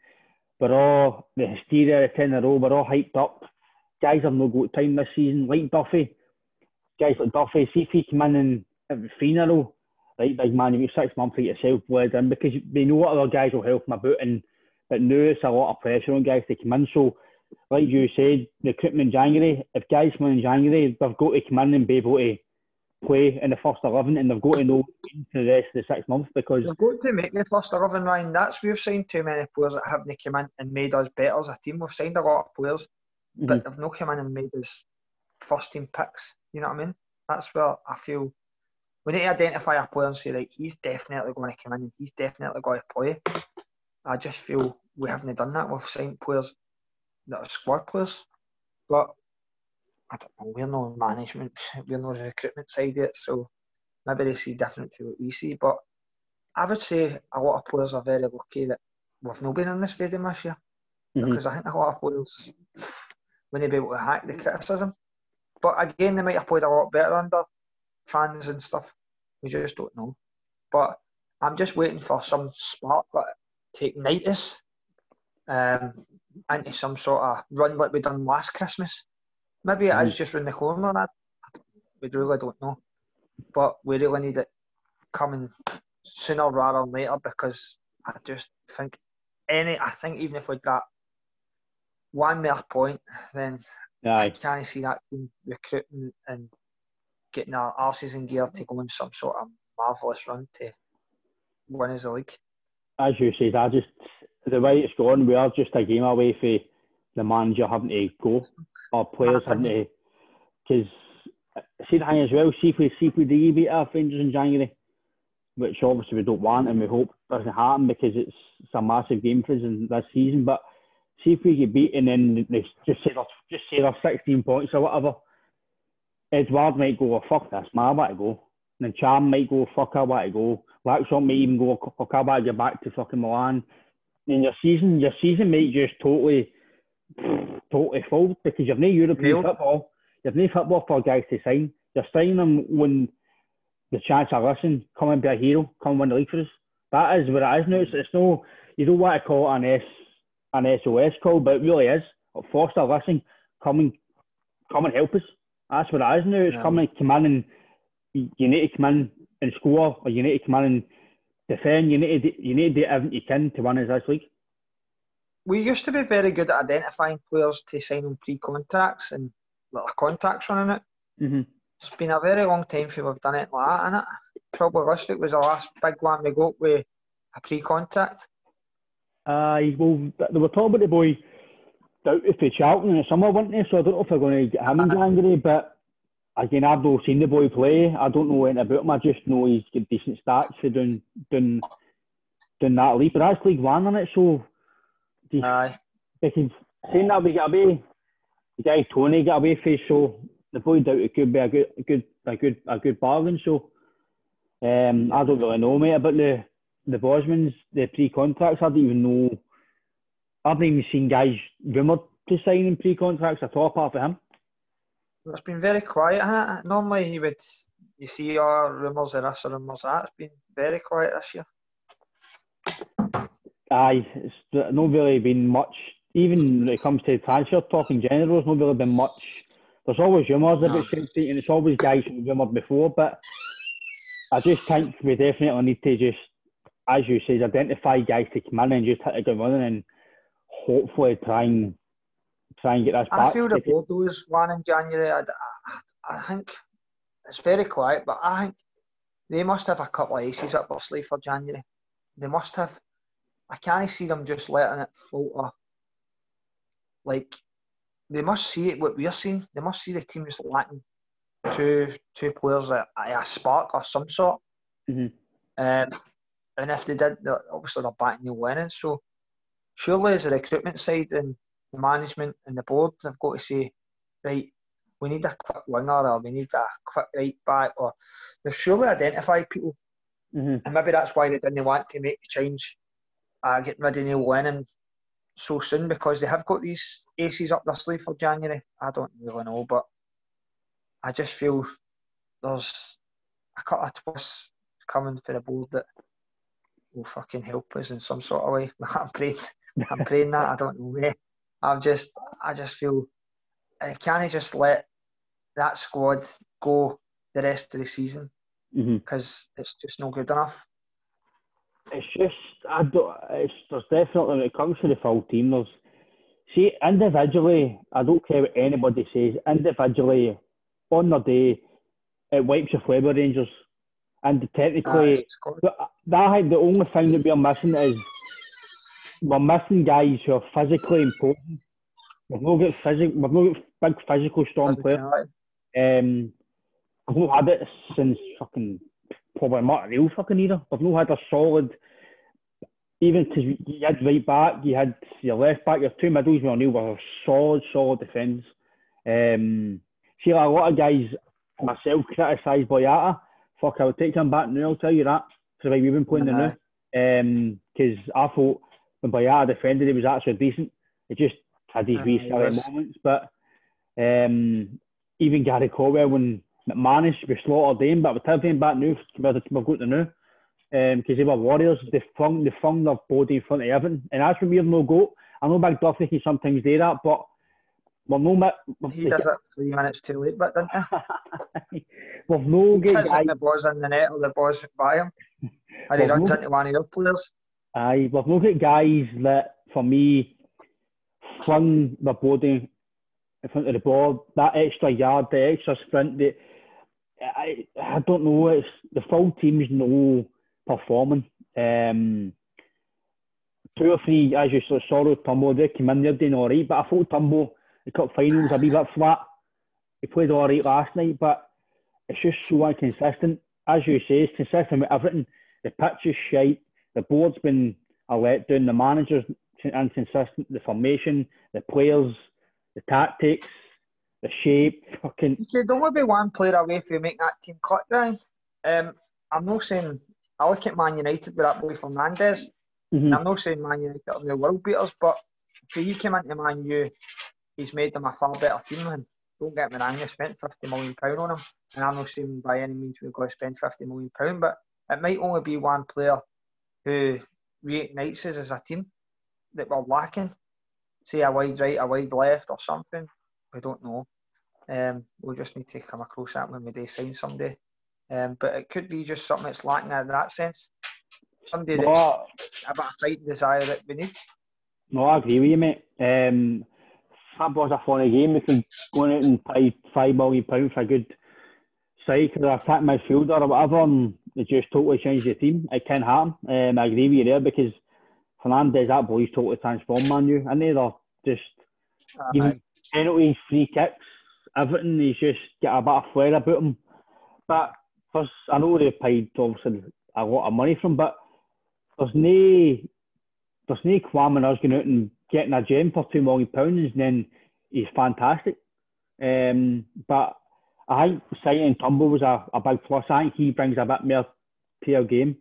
we're all the hysteria of ten in a row. We're all hyped up. Guys have no got time this season, like Duffy. Guys like Duffy, see if he come in and every three in a row, right, big man, you've six months for yourself bled in because they know what other guys will help them about and but now it's a lot of pressure on guys to come in. So, like you said, recruitment in January, if guys come in January, they've got to come in and be able to play in the first 11 and they've got to know for the rest of the six months because. They've got to make the first 11, Ryan. That's we've signed too many players that haven't come in and made us better as a team. We've signed a lot of players, mm-hmm. but they've not come in and made us first team picks. You know what I mean? That's where I feel we need to identify a player and say, like, he's definitely going to come in and he's definitely going to play. I just feel we haven't done that. We've signed players that are squad players, but I don't know. We're no management. We're no recruitment side yet, so maybe they see different to what we see. But I would say a lot of players are very lucky that we've not been in the stadium this year mm-hmm. because I think a lot of players wouldn't be able to hack the criticism. But again, they might have played a lot better under fans and stuff. We just don't know. But I'm just waiting for some spark to ignite us um, into some sort of run like we done last Christmas. Maybe it mm. is just round the corner. I, we really don't know, but we really need it coming sooner rather than later because I just think any. I think even if we got one more point, then Aye. I can't see that team recruiting and getting our arses in gear to go on some sort of marvellous run to win as a league. As you said, I just the way it's gone, we are just a game away for the manager having to go or players having to. Because see the thing as well, see if we see if we do beat our Rangers in January, which obviously we don't want and we hope doesn't happen because it's, it's a massive game for us in this season. But see if we get beaten and then they just say they're, just say they're 16 points or whatever. Edouard might go, oh, fuck this, man, I want to go. And then Charm might go, fuck, I want to go. Laxalt might even go, fuck, I want to get back to fucking Milan in your season, your season might just totally, totally fold because you've no European football. You've no football for guys to sign. You're signing them when the chance of listen, come and be a hero, come win the league for us. That is what it is now. It's, it's no, you don't want to call it an S, an SOS call, but it really is. A Forster, listen, come and come and help us. That's what it is now. It's yeah. come and come in and you need to come in and score, or you need to come in and defend. You need to you need to do everything you can to win this league. We used to be very good at identifying players to sign on pre-contracts and little contracts running it. Mm-hmm. It's been a very long time since we've done it like that, and it probably probabilistic was the last big one we got with a pre-contract. Uh, well, they were talking about the boy out for Charlton in the summer, weren't they? So I don't know if they're going to get him in January, but again, I've not seen the boy play. I don't know anything about him. I just know he's got decent stats for doing doing doing that league. But that's League One on it, so Aye. they can saying that we get away. The guy Tony got away for so the boy doubt it could be a good a good a good a good bargain. So um, I don't really know mate about the the Bosmans, the pre contracts. I don't even know I haven't even seen guys rumoured to sign in pre contracts at all apart from him. It's been very quiet. Normally, you would you see our rumours of this or rumours that. It's been very quiet this year. Aye, it's not really been much. Even when it comes to transfer talk in general, it's not really been much. There's always rumours no. about Celtic, and it's always guys who rumoured before. But I just think we definitely need to just, as you say, identify guys to come in and just hit a good running, and hopefully try and try and get us back. I feel the Bordeaux one in January. I, I, I think it's very quiet, but I think they must have a couple of aces up their sleeve for January. They must have. I can't see them just letting it falter. Like they must see it what we're seeing. They must see the team just lacking two two players a, a spark or some sort. Mm-hmm. Um, and if they did, obviously they're back Neil Lennon. So surely as the recruitment side and the management and the board they've got to say, right, we need a quick winger or we need a quick right back or they've surely identified people. Mm-hmm. And maybe that's why they didn't want to make the change, uh, getting rid of Neil Lennon so soon because they have got these aces up their sleeve for January. I don't really know, but I just feel there's a couple of twists coming for the board that will fucking help us in some sort of way. I'm praying, I'm praying that. I don't know. where. I'm just, I just feel I can't just let that squad go the rest of the season because mm-hmm. it's just not good enough. It's just I don't. It's there's definitely when it comes to the full team. There's see individually. I don't care what anybody says. Individually, on the day, it wipes the flavour Rangers. And technically, ah, that the only thing that we're missing is we're missing guys who are physically important. We've not got physical. We've not got big physical strong players. Um, I've not had it since fucking probably Montreal fucking either. We've not had a solid. Even because you had right back, you had your left back, your two middles. We knew were solid, solid defence. Um, see, a lot of guys, myself, criticise Boyata. Fuck, I would take him back now. I'll tell you that because we've been playing uh-huh. the new. Because um, I thought when Boyata defended, he was actually decent. It just had these uh, wee silly moments. But um, even Gary Caldwell, when McManus, we slaughtered them, but with him back now, we've got the new. Because um, they were warriors, they flung, they flung their body in front of Everton. And as for me, no go. I know Big Duffy can sometimes do that, but we're no. He does it three minutes too late, but he? we've no good guys. The balls in the net or the balls by him. And he runs no, into one of your players. Aye, we've no good guys that, for me, flung the body in front of the ball, that extra yard, the extra sprint, the, I, I don't know, it's the full team's no performing. Um, two or three, as you saw, Soro, Turnbull, they came in, they're doing all right, but I thought Turnbull, the cup finals, a wee bit flat. He played all right last night, but it's just so inconsistent. As you say, it's consistent with everything. The pitch is shite, the board's been a letdown, the manager's inconsistent, the formation, the players, the tactics, the shape, fucking. You don't be one player away from making that team cut, guy. Um, I'm not saying I look at Man United with that boy Fernandes. Mm-hmm. I'm not saying Man United are the world beaters, but if he came into Man U, he's made them a far better team. And don't get me wrong, they spent fifty million pound on him, and I'm not saying by any means we've got to spend fifty million pound, but it might only be one player who reignites us as a team that we're lacking. Say a wide right, a wide left, or something. We don't know. Um, we'll just need to come across that when we do sign somebody. Um, but it could be just something that's lacking in that sense. Somebody no, that's a bit of fight desire that we need. No, I agree with you, mate. Um, that was a funny game. We could go out and pay five million pounds for a good striker or attack midfielder or whatever, and it just totally changed the team. It can happen. Um, I agree with you there because Fernandes, that boy's totally transformed Man U, and they're just uh, even penalties, free kicks, everything. He's just got a bit of flair about him. But first, I know they paid obviously a lot of money from, but there's no there's no qualm in us going out and getting a gem for two million pounds, and then he's fantastic. Um, but I think signing Turnbull was a, a big plus. I think he brings a bit more to our game.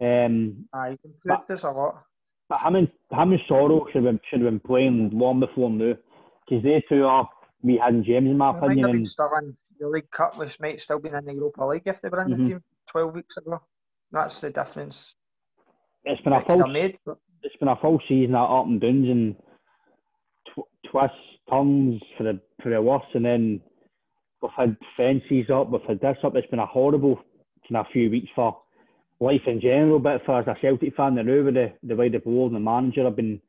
Um, I can practice a lot. But him and, him and Soro should have, been, should have been playing long before now. Because they two are me hidden gems, in my opinion. Might have been still in the League Cup, which might still been in the Europa League if they were in mm-hmm. the team 12 weeks ago. That's the difference. It's been a full. Made, but... It's been a full season of up and downs and tw- twists, turns for the for the worst, and then we've had fences up, we've had this up. It's been a horrible kind of few weeks for life in general, but for as a Celtic fan, the now with the, the way the board and the manager have been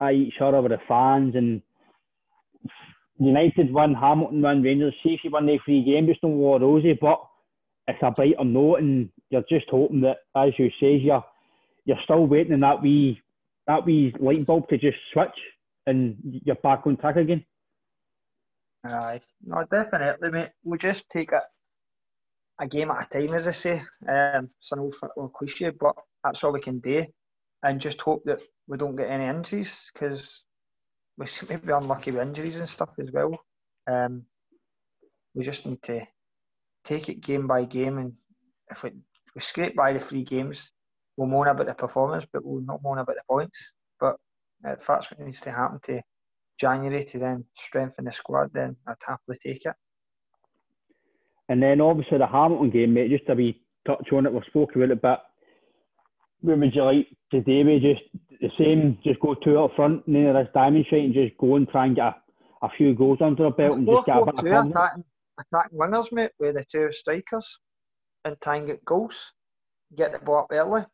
at each other with the fans and United won, Hamilton won, Rangers. See if you win the three games, just don't war rosy, but it's a brighter note, and you're just hoping that, as you say, you're you're still waiting on that wee that wee light bulb to just switch, and you're back on track again. Aye, no, definitely, mate. We'll just take it a game at a time, as I say. Um, it's an old football cliche, but that's all we can do, and just hope that we don't get any injuries because we to be unlucky with injuries and stuff as well. Um, we just need to take it game by game, and if we, if we scrape by the three games, we'll moan about the performance, but we'll not moan about the points. But if that's what needs to happen to January to then strengthen the squad, then I'd happily take it. And then obviously the Hamilton game, mate, just to be touch on it, we've spoken about it, but when would you like today? We just the same, just go two up front, none of this diamond shite, and just go and try and get a, a few goals under the belt and just get a bit of attacking, attacking wingers, mate, with the two strikers, and try and get goals, get the ball up early,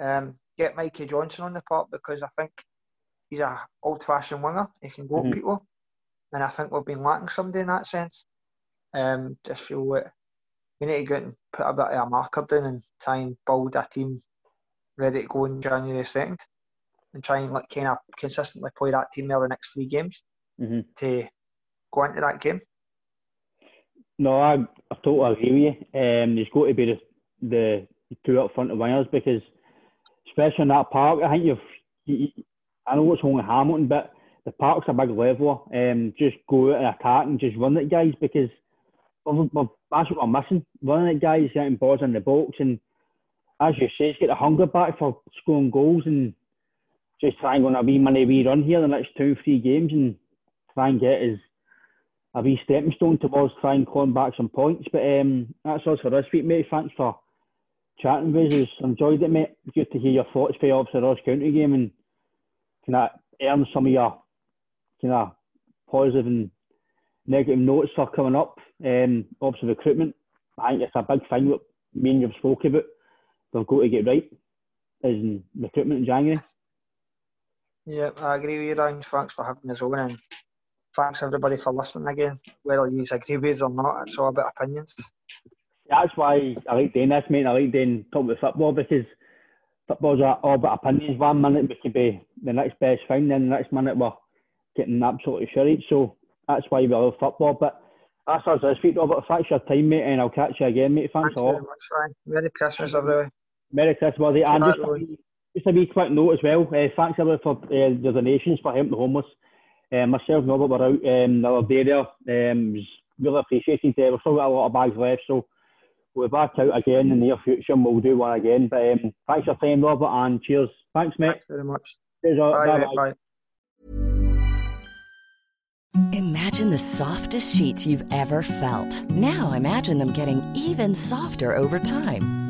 um, get Mikey Johnston on the part because I think he's a old-fashioned winger. He can go mm-hmm. people, and I think we've been lacking somebody in that sense. Um, just feel that we need to go and put a bit of a marker down and try and build a team ready to go in January 2nd and try and like kind of consistently play that team there the next three games mm-hmm. to go into that game. No, I, I totally agree with you. Um, there's got to be the, the two up front of wingers because, especially in that park, I think you've. You, I know it's only Hamilton, but the park's a big leveler. Um, just go out and attack and just run at guys because we've, we've, that's what we're missing. Running at guys, getting balls in the box and as you say, get the hunger back for scoring goals and just try and go on a wee money wee run here the next two, three games and try and get as a wee stepping stone towards trying to clawing back some points. But um, that's all for this week, mate. Thanks for chatting with us. Enjoyed it, mate. Good to hear your thoughts for the Ross County game and can I earn some of your kind of positive and negative notes for coming up. Um, obviously, recruitment. I think it's a big thing that me and you've spoken about they've got to get right is in recruitment in January. Yeah, I agree with you, Ryan. Thanks for having us on and thanks everybody for listening again. Whether you agree with us or not, it's all about opinions. That's why I like doing this, mate. I like doing talk about football because football's all about opinions. One minute we could be the next best thing, then the next minute we're getting absolutely shitty. So that's why we love football. But that's us this week, Robert. Thanks for your time, mate, and I'll catch you again, mate. Thanks, Thanks a lot. Much, Ryan. Merry Christmas, everybody. Merry Christmas, and just a, wee, just a wee quick note as well. Uh, thanks everyone for uh, the donations for helping the homeless. Uh, myself and Robert were out um, the other day there. Um, was really appreciated. Uh, we've still got a lot of bags left, so we'll be back out again in the near future and we'll do one again. But um, thanks for your time, Robert, and cheers. Thanks, mate. Thanks very much. Cheers, bye, bye, mate, bye. Imagine the softest sheets you've ever felt. Now imagine them getting even softer over time.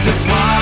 to fly.